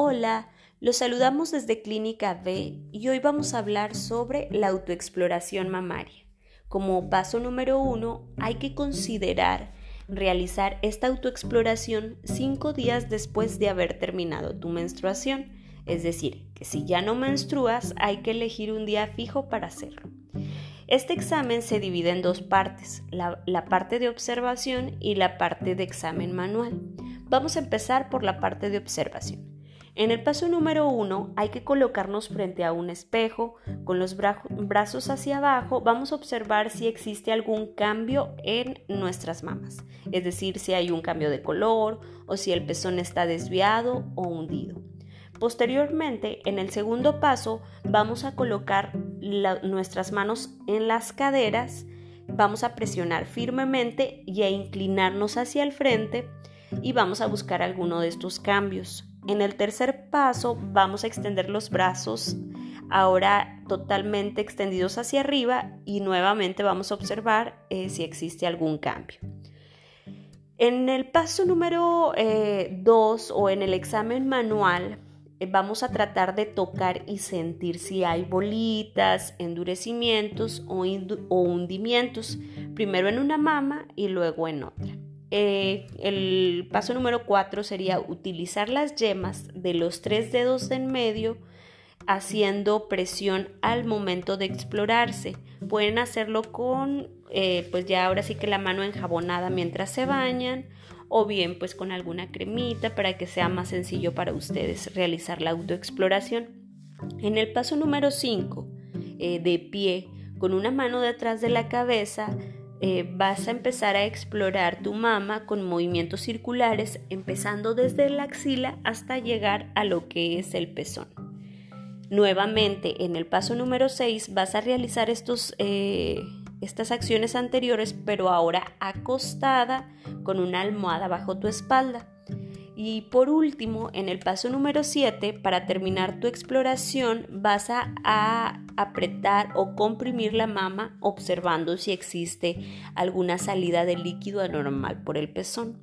Hola, los saludamos desde Clínica B y hoy vamos a hablar sobre la autoexploración mamaria. Como paso número uno, hay que considerar realizar esta autoexploración cinco días después de haber terminado tu menstruación. Es decir, que si ya no menstruas, hay que elegir un día fijo para hacerlo. Este examen se divide en dos partes, la, la, parte de observación y la parte de examen manual. Vamos a empezar por la parte de observación. En el paso número uno hay que colocarnos frente a un espejo con los brazos hacia abajo. Vamos a observar si existe algún cambio en nuestras mamas, es decir, si hay un cambio de color o si el pezón está desviado o hundido. Posteriormente, en el segundo paso, vamos a colocar nuestras manos en las caderas, vamos a presionar firmemente y a inclinarnos hacia el frente y vamos a buscar alguno de estos cambios. En el tercer paso vamos a extender los brazos ahora totalmente extendidos hacia arriba y nuevamente vamos a observar eh, si existe algún cambio. En el paso número 2 eh, o en el examen manual eh, vamos a tratar de tocar y sentir si hay bolitas, endurecimientos o hundimientos, primero en una mama y luego en otra. Eh, el paso número 4 sería utilizar las yemas de los tres dedos de en medio haciendo presión al momento de explorarse. Pueden hacerlo con, eh, pues ya ahora sí que la mano enjabonada mientras se bañan o bien pues con alguna cremita para que sea más sencillo para ustedes realizar la autoexploración. En el paso número 5, eh, de pie, con una mano detrás de la cabeza, eh, vas a empezar a explorar tu mama con movimientos circulares, empezando desde la axila hasta llegar a lo que es el pezón. Nuevamente, en el paso número 6 vas a realizar estos, eh, estas acciones anteriores, pero ahora acostada con una almohada bajo tu espalda. Y por último, en el paso número 7, para terminar tu exploración, vas a, apretar o comprimir la mama observando si existe alguna salida de líquido anormal por el pezón.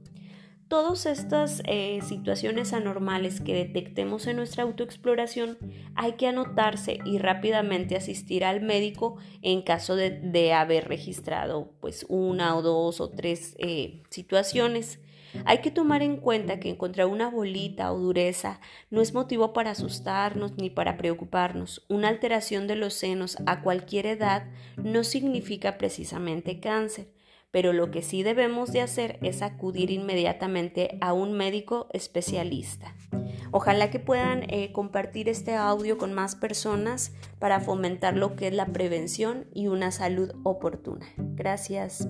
Todas estas eh, situaciones anormales que detectemos en nuestra autoexploración hay que anotarse y rápidamente asistir al médico en caso de, haber registrado pues una o dos o tres eh, situaciones. Hay que tomar en cuenta que encontrar una bolita o dureza no es motivo para asustarnos ni para preocuparnos. Una alteración de los senos a cualquier edad no significa precisamente cáncer, pero lo que sí debemos de hacer es acudir inmediatamente a un médico especialista. Ojalá que puedan eh, compartir este audio con más personas para fomentar lo que es la prevención y una salud oportuna. Gracias.